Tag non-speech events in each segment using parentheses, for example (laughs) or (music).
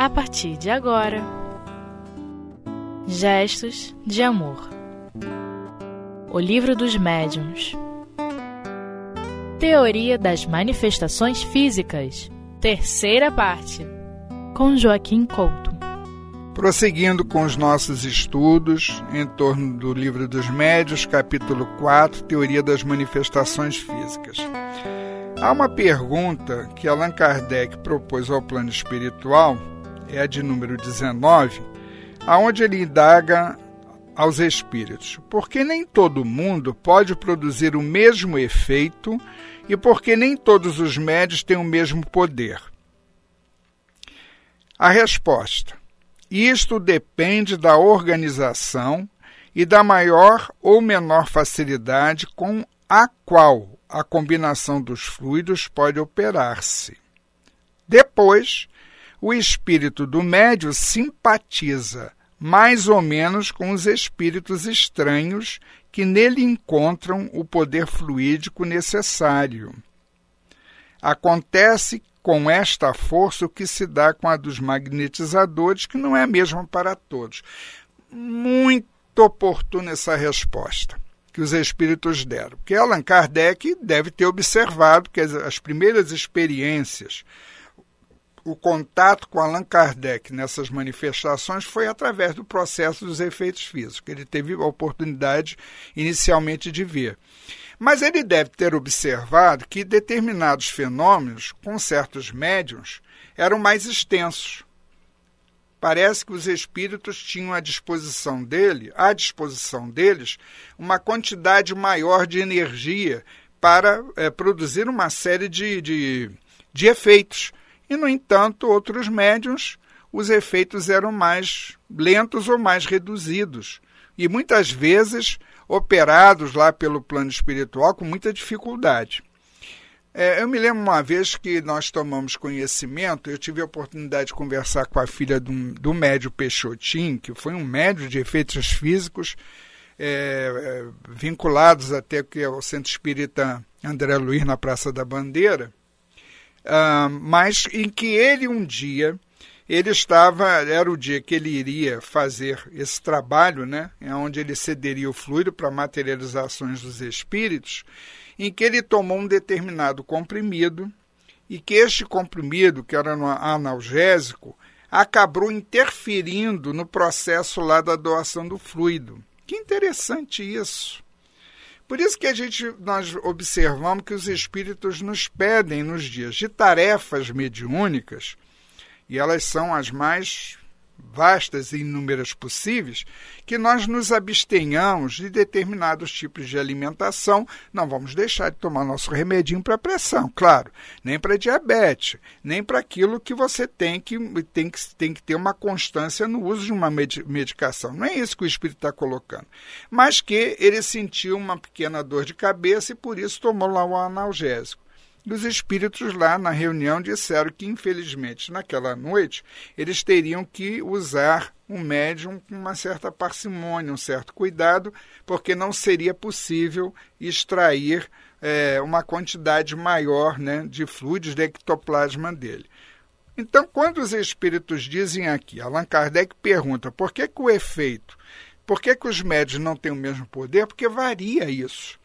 a partir de agora. Gestos de Amor. O Livro dos Médiuns. Teoria das Manifestações Físicas. Terceira parte. Com Joaquim Couto. Prosseguindo com os nossos estudos em torno do Livro dos Médios, capítulo 4, Teoria das Manifestações Físicas. Há uma pergunta que Allan Kardec propôs ao plano espiritual é a de número 19, aonde ele indaga aos espíritos: por que nem todo mundo pode produzir o mesmo efeito e por que nem todos os médios têm o mesmo poder? A resposta: isto depende da organização e da maior ou menor facilidade com a qual a combinação dos fluidos pode operar-se. Depois, o espírito do médio simpatiza mais ou menos com os espíritos estranhos que nele encontram o poder fluídico necessário. Acontece com esta força o que se dá com a dos magnetizadores, que não é a mesma para todos. Muito oportuna essa resposta que os espíritos deram, porque Allan Kardec deve ter observado que as, as primeiras experiências o contato com Allan Kardec nessas manifestações foi através do processo dos efeitos físicos, que ele teve a oportunidade inicialmente de ver. Mas ele deve ter observado que determinados fenômenos, com certos médiums, eram mais extensos. Parece que os espíritos tinham à disposição dele, à disposição deles, uma quantidade maior de energia para é, produzir uma série de, de, de efeitos e, no entanto, outros médiums, os efeitos eram mais lentos ou mais reduzidos. E muitas vezes operados lá pelo plano espiritual com muita dificuldade. É, eu me lembro uma vez que nós tomamos conhecimento, eu tive a oportunidade de conversar com a filha do, do médio Peixotin, que foi um médio de efeitos físicos, é, é, vinculados até que ao Centro Espírita André Luiz na Praça da Bandeira, uh, mas em que ele um dia ele estava era o dia que ele iria fazer esse trabalho, né, onde ele cederia o fluido para materializações dos espíritos, em que ele tomou um determinado comprimido e que este comprimido, que era analgésico, acabou interferindo no processo lá da doação do fluido. Que interessante isso. Por isso que a gente nós observamos que os espíritos nos pedem nos dias de tarefas mediúnicas, e elas são as mais vastas e inúmeras possíveis, que nós nos abstenhamos de determinados tipos de alimentação. Não vamos deixar de tomar nosso remedinho para pressão, claro, nem para diabetes, nem para aquilo que você tem que, tem, que, tem que ter uma constância no uso de uma medicação. Não é isso que o espírito está colocando. Mas que ele sentiu uma pequena dor de cabeça e por isso tomou lá o analgésico. E os espíritos lá na reunião disseram que, infelizmente, naquela noite, eles teriam que usar um médium com uma certa parcimônia, um certo cuidado, porque não seria possível extrair é, uma quantidade maior né, de fluidos de ectoplasma dele. Então, quando os espíritos dizem aqui, Allan Kardec pergunta por que, que o efeito, por que, que os médios não têm o mesmo poder? Porque varia isso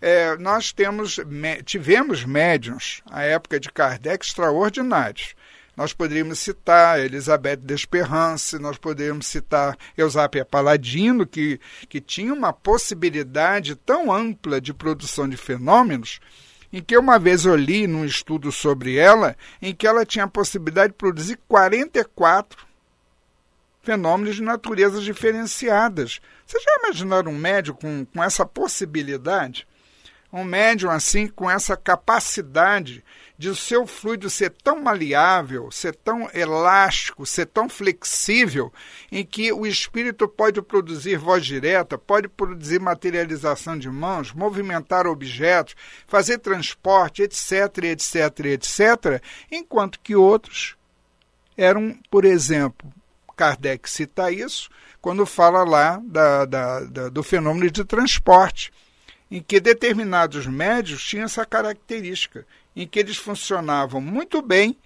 é, nós temos, tivemos médiums, à época de Kardec, extraordinários. Nós poderíamos citar Elizabeth Desperrance, nós poderíamos citar Eusápia Paladino, que, que tinha uma possibilidade tão ampla de produção de fenômenos, em que uma vez eu li num estudo sobre ela, em que ela tinha a possibilidade de produzir 44 fenômenos de naturezas diferenciadas. Vocês já imaginaram um médico com, com essa possibilidade? Um médium assim com essa capacidade de o seu fluido ser tão maleável, ser tão elástico, ser tão flexível, em que o espírito pode produzir voz direta, pode produzir materialização de mãos, movimentar objetos, fazer transporte, etc, etc, etc, enquanto que outros eram, por exemplo, Kardec cita isso quando fala lá da, da, da, do fenômeno de transporte em que determinados médios tinham essa característica, em que eles funcionavam muito bem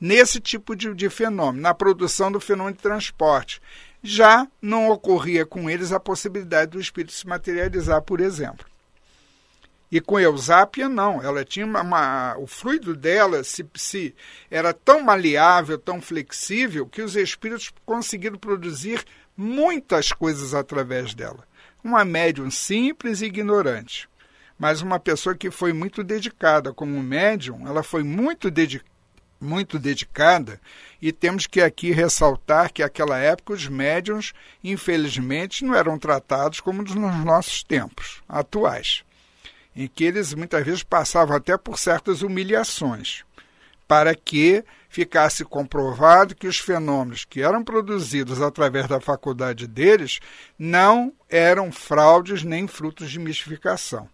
nesse tipo de, de fenômeno, na produção do fenômeno de transporte. Já não ocorria com eles a possibilidade do espírito se materializar, por exemplo. E com Eusápia, não. Ela tinha uma, uma, o fluido dela se, se era tão maleável, tão flexível, que os espíritos conseguiram produzir muitas coisas através dela. Uma médium simples e ignorante, mas uma pessoa que foi muito dedicada como médium, ela foi muito, dedi muito dedicada, e temos que aqui ressaltar que naquela época os médiums, infelizmente, não eram tratados como nos nossos tempos atuais em que eles muitas vezes passavam até por certas humilhações, para que ficasse comprovado que os fenômenos que eram produzidos através da faculdade deles não eram fraudes nem frutos de mistificação.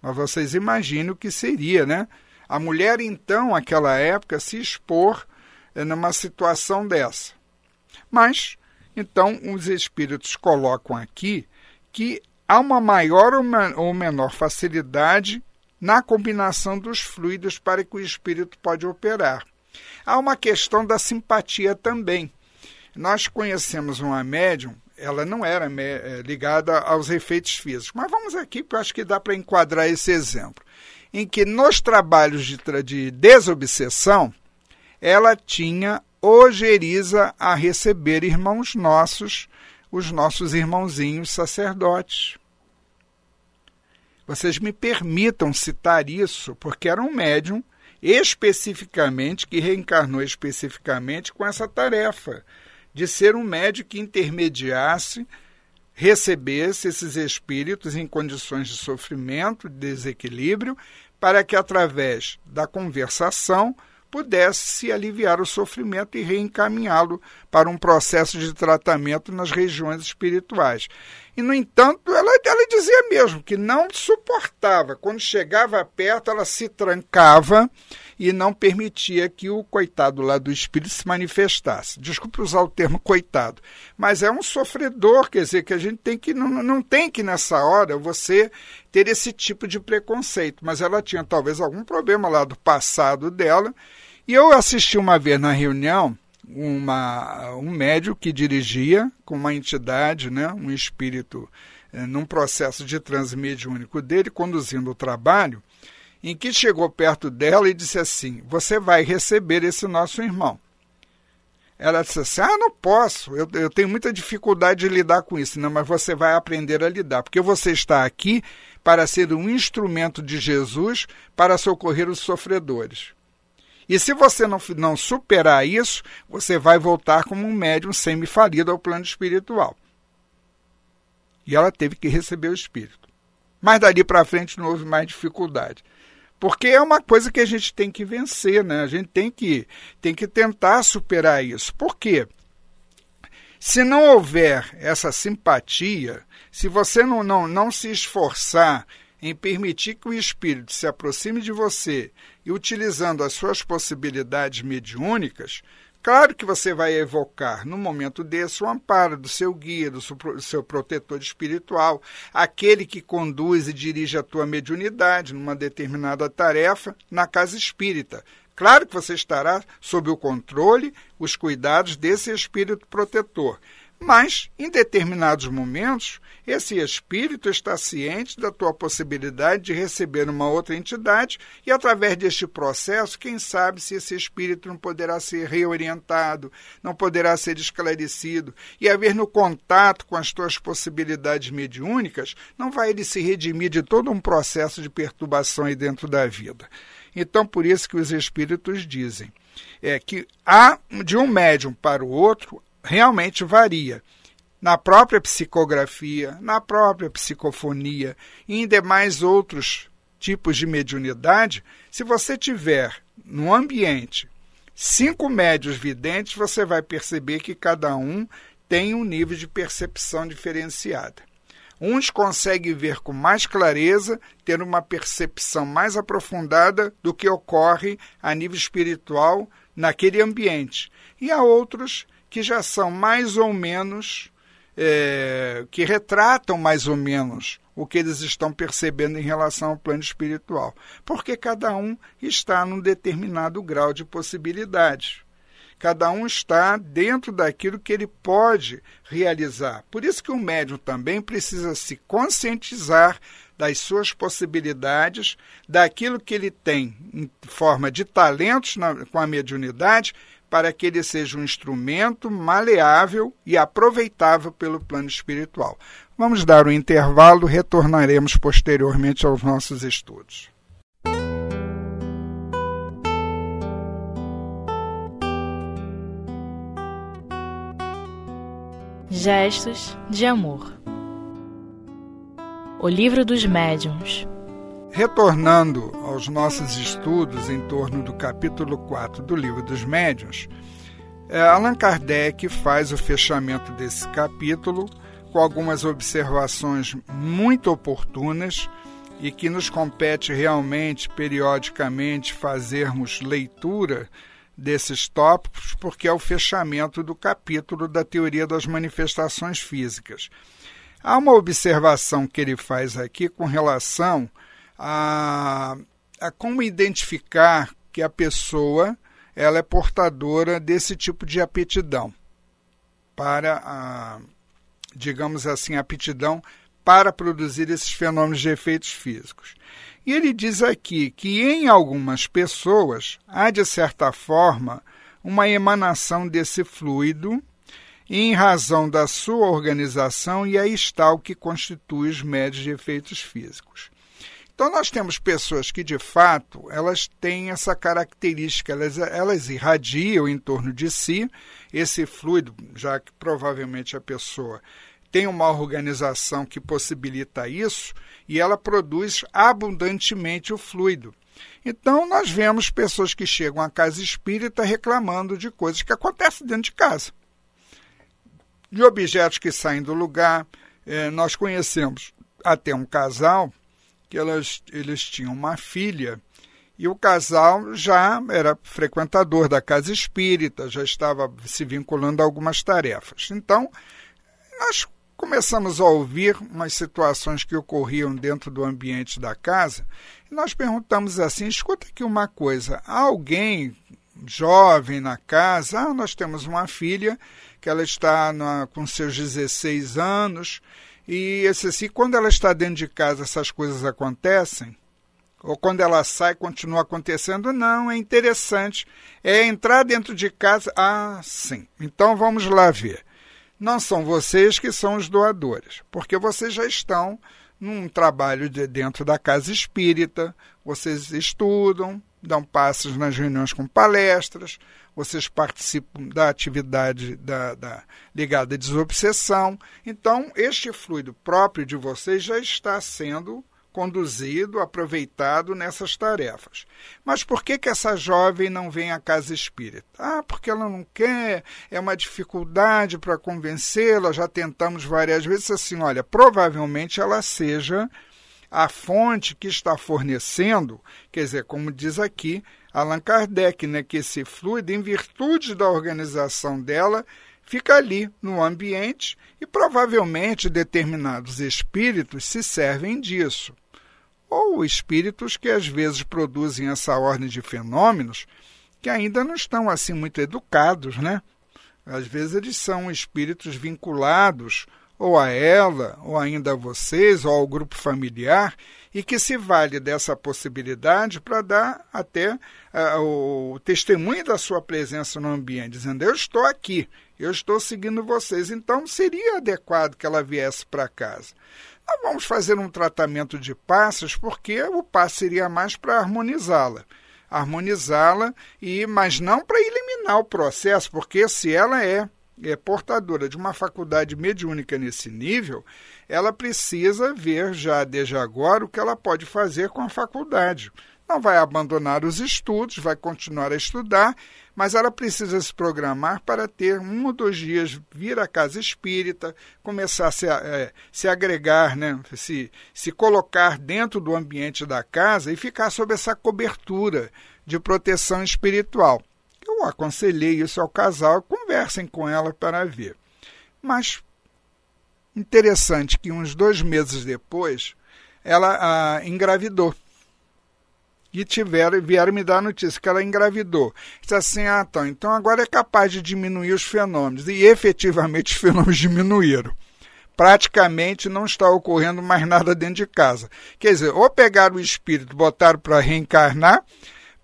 Mas vocês imaginem o que seria, né? A mulher, então, naquela época, se expor eh, numa situação dessa. Mas, então, os espíritos colocam aqui que há uma maior ou menor facilidade na combinação dos fluidos para que o espírito pode operar. Há uma questão da simpatia também. Nós conhecemos uma médium, ela não era eh, ligada aos efeitos físicos, mas vamos aqui, porque eu acho que dá para enquadrar esse exemplo, em que nos trabalhos de, de desobsessão, ela tinha ojeriza a receber irmãos nossos os nossos irmãozinhos sacerdotes. Vocês me permitam citar isso, porque era um médium especificamente, que reencarnou especificamente com essa tarefa de ser um médium que intermediasse, recebesse esses espíritos em condições de sofrimento, de desequilíbrio, para que através da conversação pudesse se aliviar o sofrimento e reencaminhá-lo para um processo de tratamento nas regiões espirituais. E, no entanto, ela, ela dizia mesmo que não suportava. Quando chegava perto, ela se trancava e não permitia que o coitado lá do espírito se manifestasse. Desculpe usar o termo coitado, mas é um sofredor, quer dizer, que a gente tem que, não, não tem que nessa hora você ter esse tipo de preconceito. Mas ela tinha talvez algum problema lá do passado dela e eu assisti uma vez na reunião uma, um médico que dirigia com uma entidade, né, um espírito, eh, num processo de transmediúnico dele, conduzindo o trabalho, em que chegou perto dela e disse assim: Você vai receber esse nosso irmão. Ela disse assim: Ah, não posso, eu, eu tenho muita dificuldade de lidar com isso. Não, mas você vai aprender a lidar, porque você está aqui para ser um instrumento de Jesus para socorrer os sofredores. E se você não, não superar isso, você vai voltar como um médium semi-falido ao plano espiritual. E ela teve que receber o espírito. Mas dali para frente não houve mais dificuldade. Porque é uma coisa que a gente tem que vencer, né? A gente tem que, tem que tentar superar isso. Por quê? Se não houver essa simpatia, se você não, não, não se esforçar em permitir que o espírito se aproxime de você e utilizando as suas possibilidades mediúnicas, claro que você vai evocar, no momento desse, o amparo do seu guia, do seu protetor espiritual, aquele que conduz e dirige a tua mediunidade numa determinada tarefa na casa espírita. Claro que você estará sob o controle, os cuidados desse espírito protetor. Mas, em determinados momentos, esse espírito está ciente da tua possibilidade de receber uma outra entidade e, através deste processo, quem sabe se esse espírito não poderá ser reorientado, não poderá ser esclarecido e haver no contato com as tuas possibilidades mediúnicas, não vai ele se redimir de todo um processo de perturbação aí dentro da vida. Então, por isso que os espíritos dizem é que há de um médium para o outro realmente varia. Na própria psicografia, na própria psicofonia e em demais outros tipos de mediunidade, se você tiver no ambiente cinco médios videntes, você vai perceber que cada um tem um nível de percepção diferenciada. Uns conseguem ver com mais clareza, ter uma percepção mais aprofundada do que ocorre a nível espiritual naquele ambiente, e há outros que já são mais ou menos, é, que retratam mais ou menos o que eles estão percebendo em relação ao plano espiritual, porque cada um está num determinado grau de possibilidade. Cada um está dentro daquilo que ele pode realizar. Por isso que o médium também precisa se conscientizar das suas possibilidades, daquilo que ele tem em forma de talentos na, com a mediunidade, para que ele seja um instrumento maleável e aproveitável pelo plano espiritual. Vamos dar um intervalo, retornaremos posteriormente aos nossos estudos. Gestos de Amor O Livro dos Médiuns Retornando aos nossos estudos em torno do capítulo 4 do Livro dos Médiuns, é, Allan Kardec faz o fechamento desse capítulo com algumas observações muito oportunas e que nos compete realmente, periodicamente, fazermos leitura desses tópicos, porque é o fechamento do capítulo da teoria das manifestações físicas. Há uma observação que ele faz aqui com relação a, a como identificar que a pessoa ela é portadora desse tipo de aptidão para a, digamos assim, aptidão para produzir esses fenômenos de efeitos físicos. E ele diz aqui que em algumas pessoas há, de certa forma, uma emanação desse fluido em razão da sua organização, e aí está o que constitui os médios de efeitos físicos. Então nós temos pessoas que de fato elas têm essa característica, elas, elas irradiam em torno de si esse fluido, já que provavelmente a pessoa tem uma organização que possibilita isso e ela produz abundantemente o fluido. Então, nós vemos pessoas que chegam à casa espírita reclamando de coisas que acontecem dentro de casa, de objetos que saem do lugar. É, nós conhecemos até um casal que elas, eles tinham uma filha e o casal já era frequentador da casa espírita, já estava se vinculando a algumas tarefas. Então, nós começamos a ouvir umas situações que ocorriam dentro do ambiente da casa e nós perguntamos assim: escuta aqui uma coisa, alguém jovem na casa? Ah, nós temos uma filha que ela está na, com seus 16 anos e esse, assim, quando ela está dentro de casa essas coisas acontecem? Ou quando ela sai, continua acontecendo? Não, é interessante. É entrar dentro de casa. Ah, sim. Então vamos lá ver não são vocês que são os doadores, porque vocês já estão num trabalho de dentro da casa espírita, vocês estudam, dão passos nas reuniões com palestras, vocês participam da atividade da, da, ligada à desobsessão. Então, este fluido próprio de vocês já está sendo conduzido, aproveitado nessas tarefas. Mas por que, que essa jovem não vem à casa espírita? Ah, porque ela não quer, é uma dificuldade para convencê-la, já tentamos várias vezes assim, olha, provavelmente ela seja a fonte que está fornecendo, quer dizer, como diz aqui Allan Kardec, né, que esse fluido, em virtude da organização dela, fica ali no ambiente e provavelmente determinados espíritos se servem disso ou espíritos que às vezes produzem essa ordem de fenômenos que ainda não estão assim muito educados, né? Às vezes eles são espíritos vinculados ou a ela, ou ainda a vocês, ou ao grupo familiar, e que se vale dessa possibilidade para dar até uh, o testemunho da sua presença no ambiente, dizendo: Eu estou aqui, eu estou seguindo vocês. Então seria adequado que ela viesse para casa. Nós vamos fazer um tratamento de passos porque o passo seria mais para harmonizá-la. Harmonizá-la, e mas não para eliminar o processo, porque se ela é, é portadora de uma faculdade mediúnica nesse nível, ela precisa ver já desde agora o que ela pode fazer com a faculdade não vai abandonar os estudos, vai continuar a estudar, mas ela precisa se programar para ter um ou dois dias vir à casa espírita, começar a se, é, se agregar, né? se, se colocar dentro do ambiente da casa e ficar sob essa cobertura de proteção espiritual. Eu aconselhei isso ao casal, conversem com ela para ver. Mas interessante que uns dois meses depois ela ah, engravidou e tiveram, vieram me dar a notícia que ela engravidou. Disse assim, ah, então, então agora é capaz de diminuir os fenômenos. E efetivamente os fenômenos (laughs) diminuíram. Praticamente não está ocorrendo mais nada dentro de casa. Quer dizer, ou pegaram o espírito, botaram para reencarnar,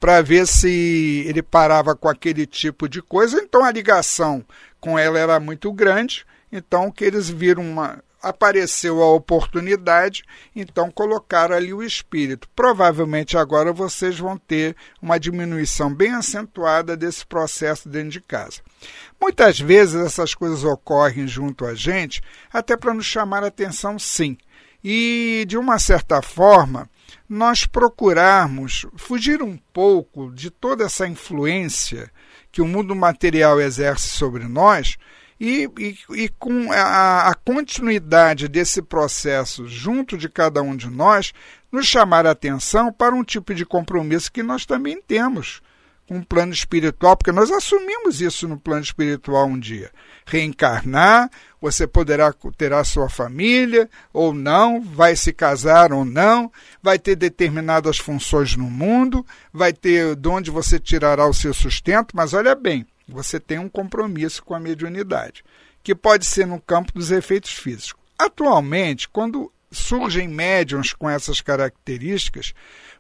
para ver se ele parava com aquele tipo de coisa, então a ligação com ela era muito grande, então que eles viram uma, apareceu a oportunidade, então colocaram ali o espírito. Provavelmente agora vocês vão ter uma diminuição bem acentuada desse processo dentro de casa. Muitas vezes essas coisas ocorrem junto a gente, até para nos chamar a atenção, sim. E, de uma certa forma, nós procurarmos fugir um pouco de toda essa influência que o mundo material exerce sobre nós e, e, e com a, a, continuidade desse processo junto de cada um de nós, nos chamar a atenção para um tipo de compromisso que nós também temos o plano espiritual, porque nós assumimos isso no plano espiritual um dia. Reencarnar, você poderá ter a sua família ou não, vai se casar ou não, vai ter determinadas funções no mundo, vai ter de onde você tirará o seu sustento, mas olha bem, você tem um compromisso com a mediunidade, que pode ser no campo dos efeitos físicos. Atualmente, quando surgem médiums com essas características,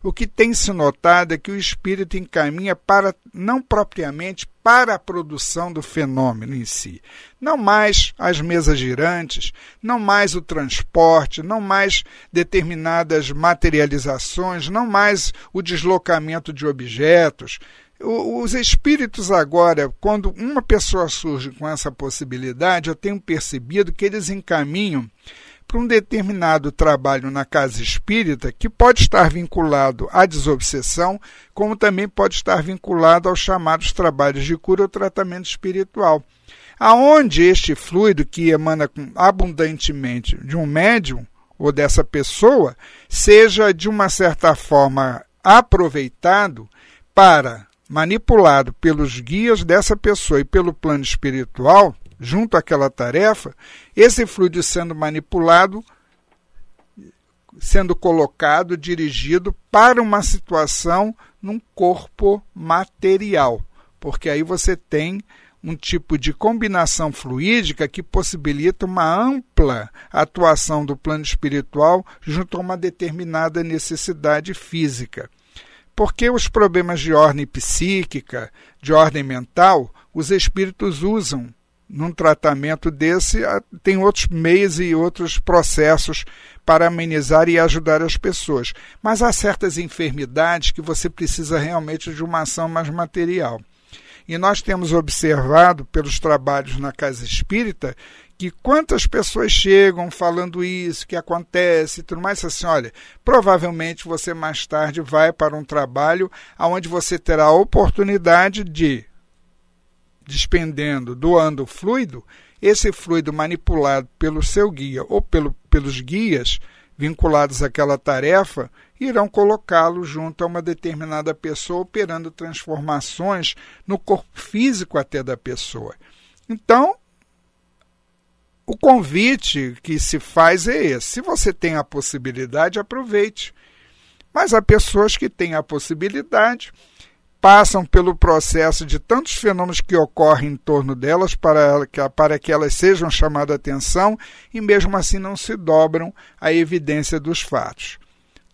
o que tem se notado é que o espírito encaminha para não propriamente para a produção do fenômeno em si, não mais as mesas girantes, não mais o transporte, não mais determinadas materializações, não mais o deslocamento de objetos, os espíritos agora, quando uma pessoa surge com essa possibilidade, eu tenho percebido que eles encaminham para um determinado trabalho na casa espírita que pode estar vinculado à desobsessão, como também pode estar vinculado aos chamados trabalhos de cura ou tratamento espiritual. Aonde este fluido que emana abundantemente de um médium ou dessa pessoa seja de uma certa forma aproveitado para manipulado pelos guias dessa pessoa e pelo plano espiritual, junto àquela tarefa, esse fluido sendo manipulado, sendo colocado, dirigido para uma situação num corpo material, porque aí você tem um tipo de combinação fluídica que possibilita uma ampla atuação do plano espiritual junto a uma determinada necessidade física. Porque os problemas de ordem psíquica, de ordem mental, os espíritos usam num tratamento desse, tem outros meios e outros processos para amenizar e ajudar as pessoas. Mas há certas enfermidades que você precisa realmente de uma ação mais material. E nós temos observado pelos trabalhos na casa espírita que quantas pessoas chegam falando isso, que acontece e tudo mais, assim, olha, provavelmente você mais tarde vai para um trabalho onde você terá a oportunidade de, despendendo, doando fluido, esse fluido manipulado pelo seu guia ou pelo, pelos guias vinculados àquela tarefa, irão colocá-lo junto a uma determinada pessoa, operando transformações no corpo físico até da pessoa. Então, o convite que se faz é esse: se você tem a possibilidade, aproveite. Mas há pessoas que têm a possibilidade, passam pelo processo de tantos fenômenos que ocorrem em torno delas para, para que elas sejam chamadas atenção e mesmo assim não se dobram à evidência dos fatos.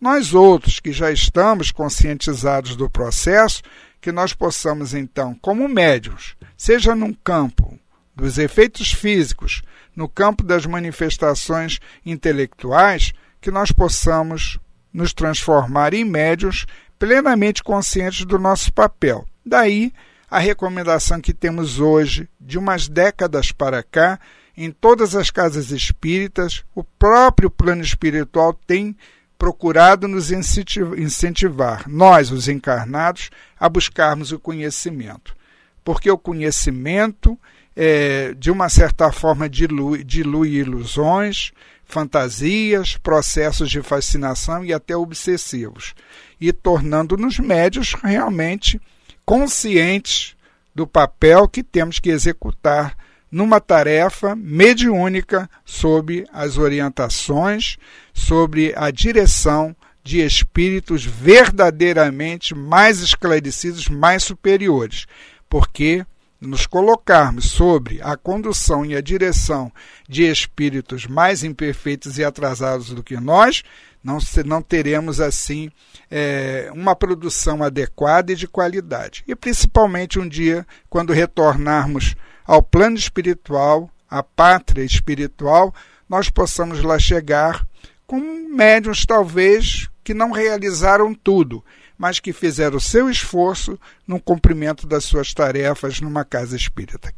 Nós outros que já estamos conscientizados do processo, que nós possamos então, como médios, seja num campo dos efeitos físicos, no campo das manifestações intelectuais, que nós possamos nos transformar em médios plenamente conscientes do nosso papel. Daí a recomendação que temos hoje, de umas décadas para cá, em todas as casas espíritas, o próprio plano espiritual tem procurado nos incentivar, nós, os encarnados, a buscarmos o conhecimento. Porque o conhecimento é, de uma certa forma, dilui, dilui ilusões, fantasias, processos de fascinação e até obsessivos, e tornando-nos médios realmente conscientes do papel que temos que executar numa tarefa mediúnica sob as orientações, sobre a direção de espíritos verdadeiramente mais esclarecidos, mais superiores, porque nos colocarmos sobre a condução e a direção de espíritos mais imperfeitos e atrasados do que nós, não, não teremos assim é, uma produção adequada e de qualidade. E principalmente um dia, quando retornarmos ao plano espiritual, à pátria espiritual, nós possamos lá chegar com médiums talvez que não realizaram tudo, mas que fizeram o seu esforço no cumprimento das suas tarefas numa casa espírita.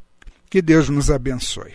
Que Deus nos abençoe.